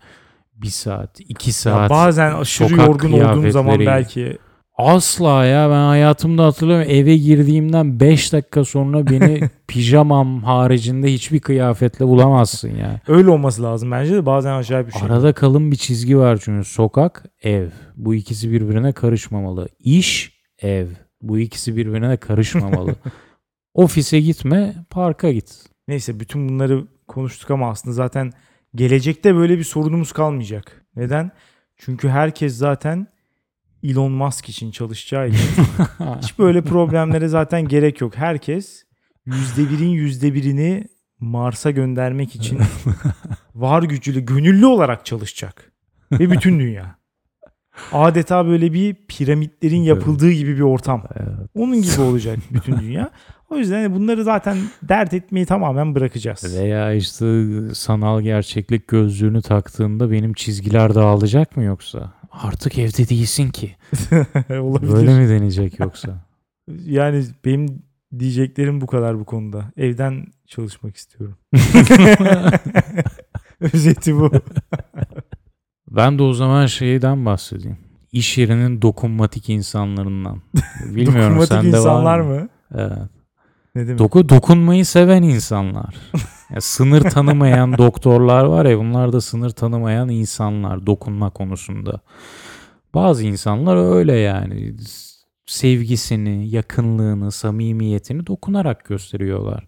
bir saat, iki Ya saat. bazen aşırı sokak yorgun olduğum zaman belki Asla ya ben hayatımda hatırlıyorum eve girdiğimden 5 dakika sonra beni pijamam haricinde hiçbir kıyafetle bulamazsın ya. öyle olması lazım bence de bazen acayip bir şey. Arada kalın bir çizgi var çünkü sokak, ev. Bu ikisi birbirine karışmamalı. İş, ev. Bu ikisi birbirine karışmamalı. Ofise gitme, parka git. Neyse bütün bunları konuştuk ama aslında zaten gelecekte böyle bir sorunumuz kalmayacak. Neden? Çünkü herkes zaten Elon Musk için çalışacağı için hiç böyle problemlere zaten gerek yok. Herkes yüzde birin yüzde birini Mars'a göndermek için var gücüyle gönüllü olarak çalışacak. Ve bütün dünya. Adeta böyle bir piramitlerin yapıldığı gibi bir ortam. Evet. Onun gibi olacak bütün dünya. O yüzden hani bunları zaten dert etmeyi tamamen bırakacağız. Veya işte sanal gerçeklik gözlüğünü taktığında benim çizgiler dağılacak mı yoksa? Artık evde değilsin ki. Olabilir. Böyle mi deneyecek yoksa? Yani benim diyeceklerim bu kadar bu konuda. Evden çalışmak istiyorum. Özeti bu. Ben de o zaman şeyden bahsedeyim. İş yerinin dokunmatik insanlarından. Bilmiyorum Dokunmatik sende insanlar var mı? mı? Evet. Ne demek? Doku dokunmayı seven insanlar. Ya sınır tanımayan doktorlar var ya bunlar da sınır tanımayan insanlar dokunma konusunda. Bazı insanlar öyle yani sevgisini, yakınlığını, samimiyetini dokunarak gösteriyorlar.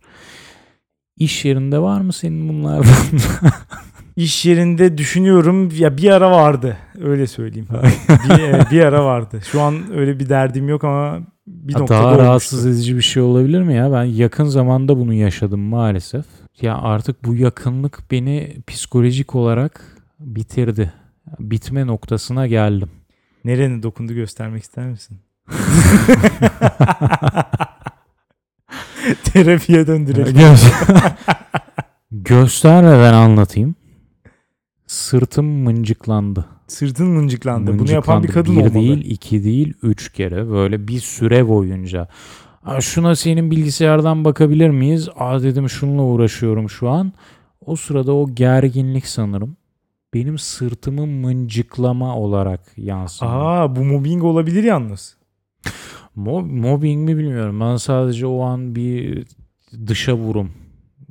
İş yerinde var mı senin bunlardan? İş yerinde düşünüyorum ya bir ara vardı. Öyle söyleyeyim. bir, bir ara vardı. Şu an öyle bir derdim yok ama bir noktada olmuştu. rahatsız edici bir şey olabilir mi ya? Ben yakın zamanda bunu yaşadım maalesef. Ya artık bu yakınlık beni psikolojik olarak bitirdi. Bitme noktasına geldim. Nereni dokundu göstermek ister misin? Terapiye döndürelim. Gö- Göster ve ben anlatayım. Sırtım mıncıklandı. Sırtın mıncıklandı. Bunu yapan Mıncıklandı. bir kadın bir olmalı. değil, iki değil, üç kere böyle bir süre boyunca. Aa, şuna senin bilgisayardan bakabilir miyiz? Aa dedim şununla uğraşıyorum şu an. O sırada o gerginlik sanırım benim sırtımı mıncıklama olarak yansıdı. Aa bu mobbing olabilir yalnız. Mo- mobbing mi bilmiyorum. Ben sadece o an bir dışa vurum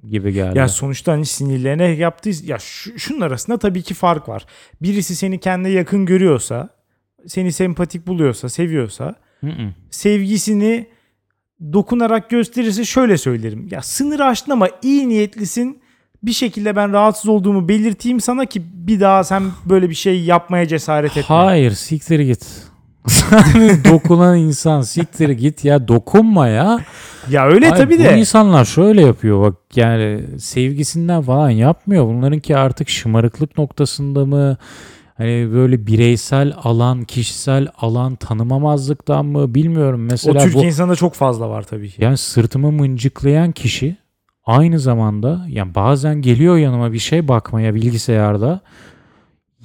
gibi geldi. Ya sonuçta hani sinirlerine yaptığı ya şu, şunun arasında tabii ki fark var. Birisi seni kendine yakın görüyorsa, seni sempatik buluyorsa, seviyorsa, Hı hı. sevgisini dokunarak gösterirse şöyle söylerim. Ya sınır aştın ama iyi niyetlisin. Bir şekilde ben rahatsız olduğumu belirteyim sana ki bir daha sen böyle bir şey yapmaya cesaret etme. Hayır siktir git. Dokunan insan siktir git ya dokunma ya. Ya öyle Hayır, tabii Bu de. insanlar şöyle yapıyor bak yani sevgisinden falan yapmıyor. Bunlarınki artık şımarıklık noktasında mı? Hani böyle bireysel alan, kişisel alan tanımamazlıktan mı bilmiyorum. O Mesela Türk bu insanında çok fazla var tabii ki. yani sırtımı mıncıklayan kişi aynı zamanda yani bazen geliyor yanıma bir şey bakmaya bilgisayarda.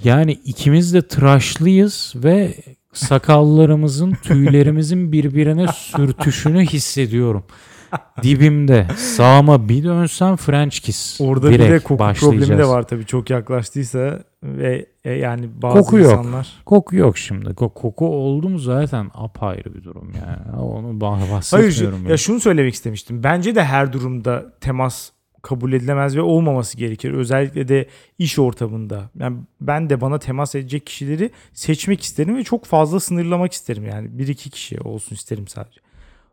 Yani ikimiz de tıraşlıyız ve sakallarımızın, tüylerimizin birbirine sürtüşünü hissediyorum. Dibimde. Sağıma bir dönsem French kiss. Orada Direkt bir de koku problemi de var tabii. Çok yaklaştıysa ve e, yani bazı Koku yok. insanlar Koku yok şimdi. Ko- koku oldu mu zaten apayrı bir durum yani. Onu bah- Hayır bahsetmiyorum. ya şunu söylemek istemiştim. Bence de her durumda temas kabul edilemez ve olmaması gerekir. Özellikle de iş ortamında. Yani ben de bana temas edecek kişileri seçmek isterim ve çok fazla sınırlamak isterim yani. Bir iki kişi olsun isterim sadece.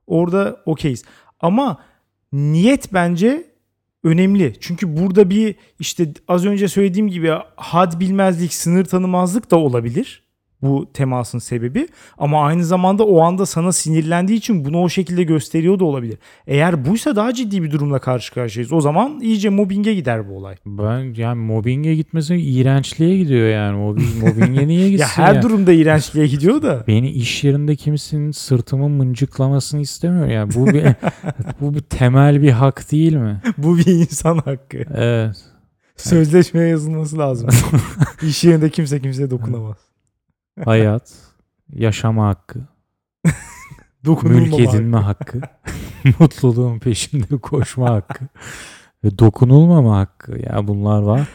Orada okeyiz. Ama niyet bence önemli. Çünkü burada bir işte az önce söylediğim gibi had bilmezlik, sınır tanımazlık da olabilir. Bu temasın sebebi. Ama aynı zamanda o anda sana sinirlendiği için bunu o şekilde gösteriyor da olabilir. Eğer buysa daha ciddi bir durumla karşı karşıyayız. O zaman iyice mobbinge gider bu olay. Ben yani mobbinge gitmesi iğrençliğe gidiyor yani. Mobbing, mobbinge niye gitsin ya her ya? durumda iğrençliğe gidiyor da. Beni iş yerinde kimsenin sırtımı mıncıklamasını istemiyor yani. Bu bir bu bir temel bir hak değil mi? bu bir insan hakkı. Evet. Sözleşmeye yazılması lazım. İş yerinde kimse kimseye dokunamaz. Hayat, yaşama hakkı, mülk hakkı. edinme hakkı, mutluluğun peşinde koşma hakkı ve dokunulmama hakkı. Ya bunlar var.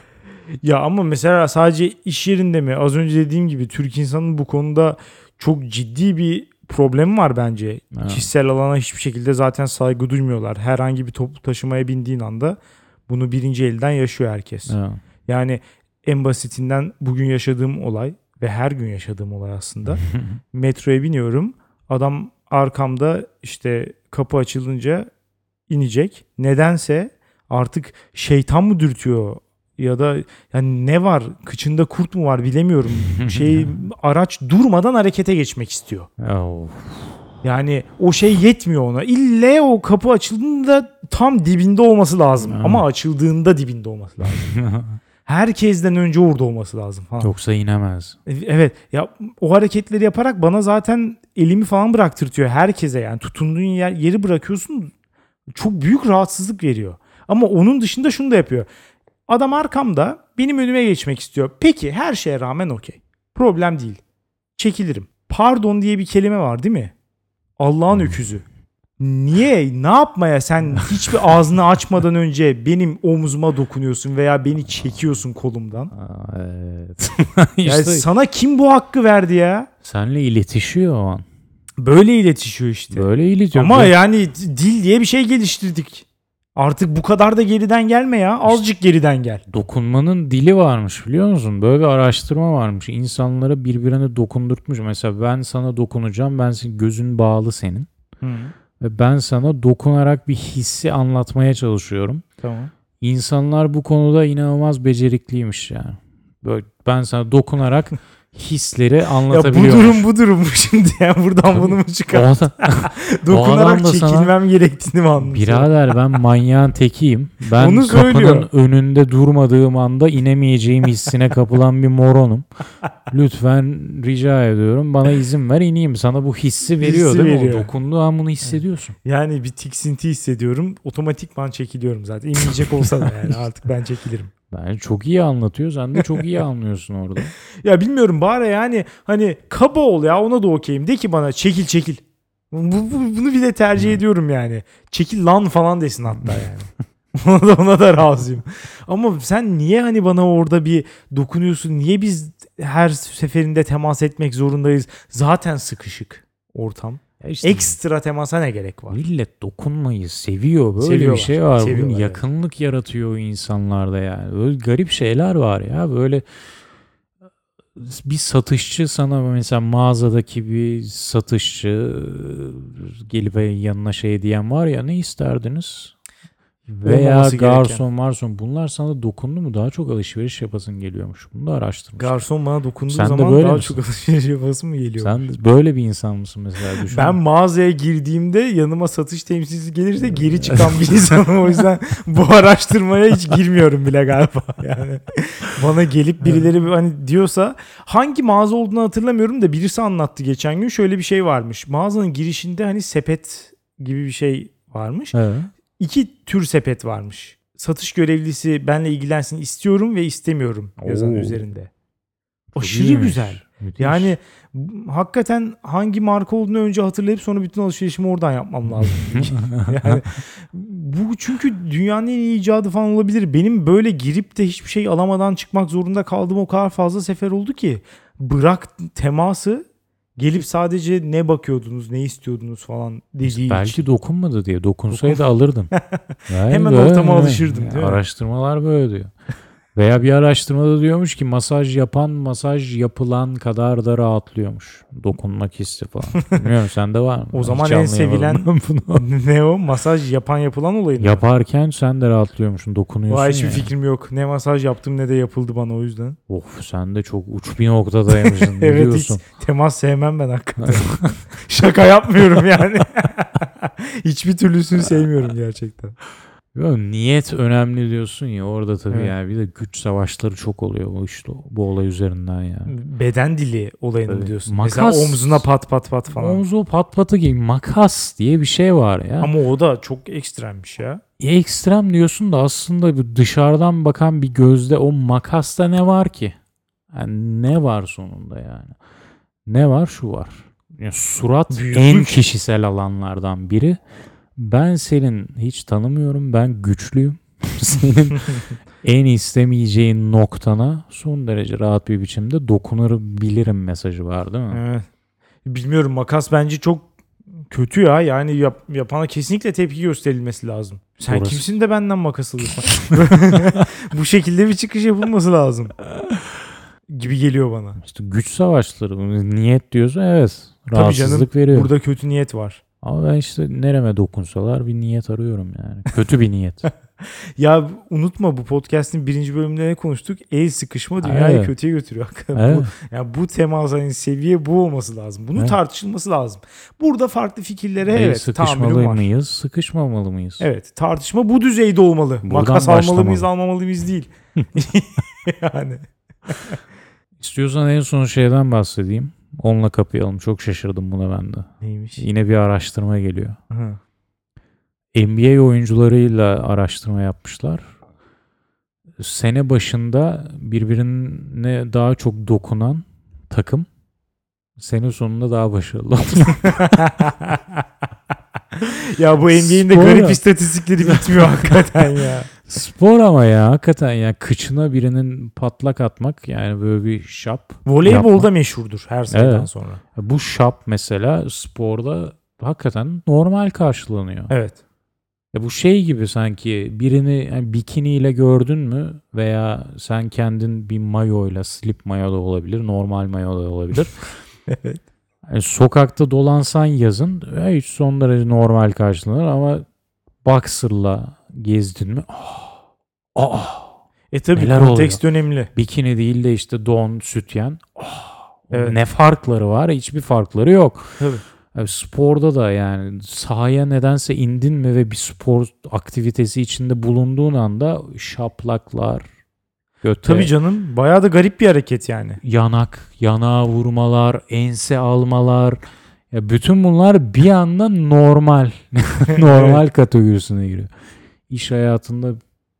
Ya ama mesela sadece iş yerinde mi? Az önce dediğim gibi Türk insanının bu konuda çok ciddi bir problemi var bence. Evet. Kişisel alana hiçbir şekilde zaten saygı duymuyorlar. Herhangi bir toplu taşımaya bindiğin anda bunu birinci elden yaşıyor herkes. Evet. Yani en basitinden bugün yaşadığım olay ve her gün yaşadığım olay aslında. Metroya biniyorum. Adam arkamda işte kapı açılınca inecek. Nedense artık şeytan mı dürtüyor ya da yani ne var kıçında kurt mu var bilemiyorum. Şey araç durmadan harekete geçmek istiyor. Yani o şey yetmiyor ona. İlle o kapı açıldığında tam dibinde olması lazım. Ama açıldığında dibinde olması lazım. Herkesten önce orada olması lazım falan. Yoksa inemez. Evet ya o hareketleri yaparak bana zaten elimi falan bıraktırtıyor herkese yani tutunduğun yer, yeri bırakıyorsun çok büyük rahatsızlık veriyor. Ama onun dışında şunu da yapıyor. Adam arkamda benim önüme geçmek istiyor. Peki her şeye rağmen okey. Problem değil. Çekilirim. Pardon diye bir kelime var değil mi? Allah'ın öküzü. Niye? Ne yapmaya sen hiçbir ağzını açmadan önce benim omzuma dokunuyorsun veya beni çekiyorsun kolumdan? Aa, evet. Yani işte sana kim bu hakkı verdi ya? senle iletişiyor o an. Böyle iletişiyor işte. Böyle iletiyor. Ama yani dil diye bir şey geliştirdik. Artık bu kadar da geriden gelme ya. Azıcık geriden gel. Dokunmanın dili varmış biliyor musun? Böyle bir araştırma varmış. İnsanlara birbirine dokundurtmuş. Mesela ben sana dokunacağım. Ben senin gözün bağlı senin. Ve ben sana dokunarak bir hissi anlatmaya çalışıyorum. Tamam. İnsanlar bu konuda inanılmaz becerikliymiş yani. Böyle ben sana dokunarak hisleri Ya bu durum bu durum mu şimdi yani buradan Tabii. bunu mu çıkar? Dokunarak çekilmem gerektiğini mi anlatıyor? Birader ben manyağın tekiyim. Ben Onu kapının söylüyor. önünde durmadığım anda inemeyeceğim hissine kapılan bir moronum. Lütfen rica ediyorum bana izin ver ineyim. Sana bu hissi veriyor Hissi değil mi? veriyor. O dokunduğu an bunu hissediyorsun. Yani bir tiksinti hissediyorum. Otomatikman çekiliyorum zaten. İnmeyecek olsa da yani artık ben çekilirim. Bence çok iyi anlatıyor. Sen de çok iyi anlıyorsun orada. Ya bilmiyorum bari yani hani kaba ol ya ona da okeyim. De ki bana çekil çekil. Bu, bu- bunu bile tercih ediyorum yani. Çekil lan falan desin hatta yani. ona da ona da razıyım. Ama sen niye hani bana orada bir dokunuyorsun? Niye biz her seferinde temas etmek zorundayız? Zaten sıkışık ortam. Ya işte Ekstra temasa ne gerek var? Millet dokunmayı seviyor. Böyle Seviyorlar, bir şey var. Bugün seviyorlar, evet. yakınlık yaratıyor o insanlarda yani. Böyle garip şeyler var ya. Böyle bir satışçı sana mesela mağazadaki bir satışçı gelip yanına şey diyen var ya ne isterdiniz? Veya Olmaması gereken. garson marson bunlar sana dokundu mu daha çok alışveriş yapasın geliyormuş. Bunu da araştırmış. Garson bana dokunduğu Sen de zaman böyle daha misin? çok alışveriş yapası mı geliyor? Sen de böyle bir insan mısın mesela düşün. Ben mağazaya girdiğimde yanıma satış temsilcisi gelirse geri çıkan bir insanım. O yüzden bu araştırmaya hiç girmiyorum bile galiba. Yani bana gelip birileri hani diyorsa hangi mağaza olduğunu hatırlamıyorum da birisi anlattı geçen gün. Şöyle bir şey varmış. Mağazanın girişinde hani sepet gibi bir şey varmış. Evet. İki tür sepet varmış. Satış görevlisi benle ilgilensin istiyorum ve istemiyorum yazan Oo. üzerinde. Aşırı iyiymiş. güzel. Müthiş. Yani hakikaten hangi marka olduğunu önce hatırlayıp sonra bütün alışverişimi oradan yapmam lazım. yani bu çünkü dünyanın en iyi icadı falan olabilir. Benim böyle girip de hiçbir şey alamadan çıkmak zorunda kaldığım o kadar fazla sefer oldu ki bırak teması gelip sadece ne bakıyordunuz, ne istiyordunuz falan dediği Belki için. dokunmadı diye. Dokunsaydı alırdın. Yani Hemen böyle, ortama evet. alışırdım, değil mi? Araştırmalar böyle diyor. Veya bir araştırmada diyormuş ki masaj yapan masaj yapılan kadar da rahatlıyormuş. Dokunmak hissi falan. Bilmiyorum sende var mı? O zaman hiç en sevilen bunu. ne o? Masaj yapan yapılan olayı. Yaparken sen de rahatlıyormuşsun. Dokunuyorsun Vay hiçbir fikrim yok. Ne masaj yaptım ne de yapıldı bana o yüzden. Of sen de çok uç bir noktadaymışsın. Evet, hiç- diyorsun? Temas sevmem ben hakikaten. Şaka yapmıyorum yani. Hiçbir türlüsünü sevmiyorum gerçekten. Yo, niyet önemli diyorsun ya orada tabii Evet. yani bir de güç savaşları çok oluyor bu işte bu olay üzerinden yani. Beden dili olayını Tabii. diyorsun? Makas- Mesela omzuna pat pat pat falan. Omzu pat patı gibi makas diye bir şey var ya. Ama o da çok ekstremmiş ya. ekstrem diyorsun da aslında bir dışarıdan bakan bir gözde o makasta ne var ki? Yani ne var sonunda yani? Ne var? Şu var. Yani surat Büyüklük. en kişisel alanlardan biri. Ben senin hiç tanımıyorum. Ben güçlüyüm. Senin en istemeyeceğin noktana son derece rahat bir biçimde dokunabilirim mesajı var değil mi? Evet. Bilmiyorum makas bence çok kötü ya. Yani yap, yapana kesinlikle tepki gösterilmesi lazım. Sen Orası- kimsin de benden makas alıyorsun? Bu şekilde bir çıkış yapılması lazım. Gibi geliyor bana. İşte güç savaşları. Niyet diyorsun evet. Tabii canım, Rahatsızlık veriyor. Burada kötü niyet var. Ama ben işte nereme dokunsalar bir niyet arıyorum yani. Kötü bir niyet. Ya unutma bu podcast'in birinci bölümünde ne konuştuk? El sıkışma dünyayı Evet. kötüye götürüyor. Evet. Bu, yani bu temas hani seviye bu olması lazım. Bunun Evet. tartışılması lazım. Burada farklı fikirlere El evet tahammülüm var. mıyız, sıkışmamalı mıyız? Evet tartışma bu düzeyde olmalı. Buradan Makas almalı başlamalı. mıyız almamalı mıyız değil. yani. İstiyorsan en son şeyden bahsedeyim. Onunla kapayalım. Çok şaşırdım buna ben de. Neymiş? Yine bir araştırma geliyor. Hı. NBA oyuncularıyla araştırma yapmışlar. Sene başında birbirine daha çok dokunan takım sene sonunda daha başarılı. ya bu NBA'in de garip istatistikleri bitmiyor hakikaten ya. Spor ama ya hakikaten ya kıçına birinin patlak atmak yani böyle bir şap. Voleybolda yapmak. meşhurdur her sayıdan Evet. sonra. Bu şap mesela sporda hakikaten normal karşılanıyor. Evet. Ya bu şey gibi sanki birini yani bikiniyle gördün mü veya sen kendin bir mayoyla slip mayo da olabilir, normal mayo da olabilir. Evet. Yani sokakta dolansan yazın e, hiç son derece normal karşılanır ama boxer'la gezdin mi? Ah, ah, E tabi Neler kontekst önemli. bikini değil de işte don, sütyen. Ah, Evet. Ne farkları var? Hiçbir farkları yok. Tabii. Yani sporda da yani sahaya nedense indin mi ve bir spor aktivitesi içinde bulunduğun anda şaplaklar, göte, Tabii canım bayağı da garip bir hareket yani. yanak, yanağa vurmalar, ense almalar. Ya bütün bunlar bir anda normal. normal kategorisine giriyor. İş hayatında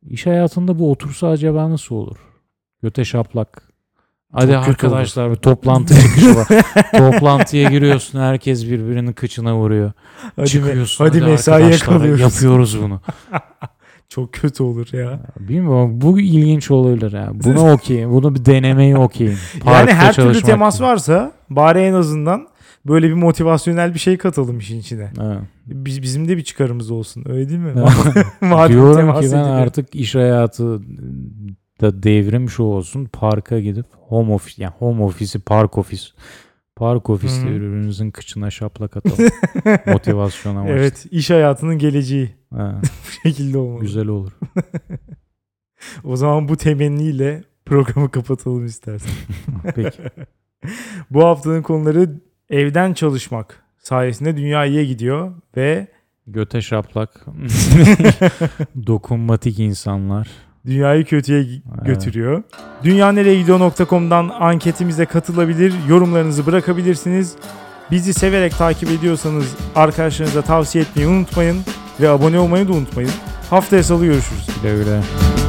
iş hayatında bu otursa acaba nasıl olur? Göte şaplak. Hadi Çok arkadaşlar bir toplantı çıkışı var. Toplantıya giriyorsun herkes birbirinin kıçına vuruyor. Hadi, me- Çıkıyorsun. hadi mesaiye kalıyoruz. Yapıyoruz bunu. Çok kötü olur ya. Bilmiyorum bu ilginç olabilir yani. Buna okeyim. Bunu bir denemeyi okeyim. yani her türlü temas gibi. varsa bari en azından böyle bir motivasyonel bir şey katalım işin içine. Evet. Biz, bizim de bir çıkarımız olsun öyle değil mi? Madem Diyorum ki ben ediliyor. artık iş hayatı da devrim şu olsun. Parka gidip home office yani home office'i park office. Park ofiste Hı. birbirimizin kıçına şaplak atalım. Motivasyon amaçlı. Evet iş hayatının geleceği Ha, bu şekilde olmalı. güzel olur. O zaman bu temenniyle programı kapatalım istersen. Peki. bu haftanın konuları evden çalışmak sayesinde dünya iyiye gidiyor ve Göte şaplak. Dokunmatik insanlar. dünyayı kötüye Evet. götürüyor. Dünyanereyegidiyor.com'dan anketimize katılabilir, yorumlarınızı bırakabilirsiniz. Bizi severek takip ediyorsanız arkadaşlarınıza tavsiye etmeyi unutmayın ve abone olmayı da unutmayın. Haftaya salı görüşürüz. Güle güle.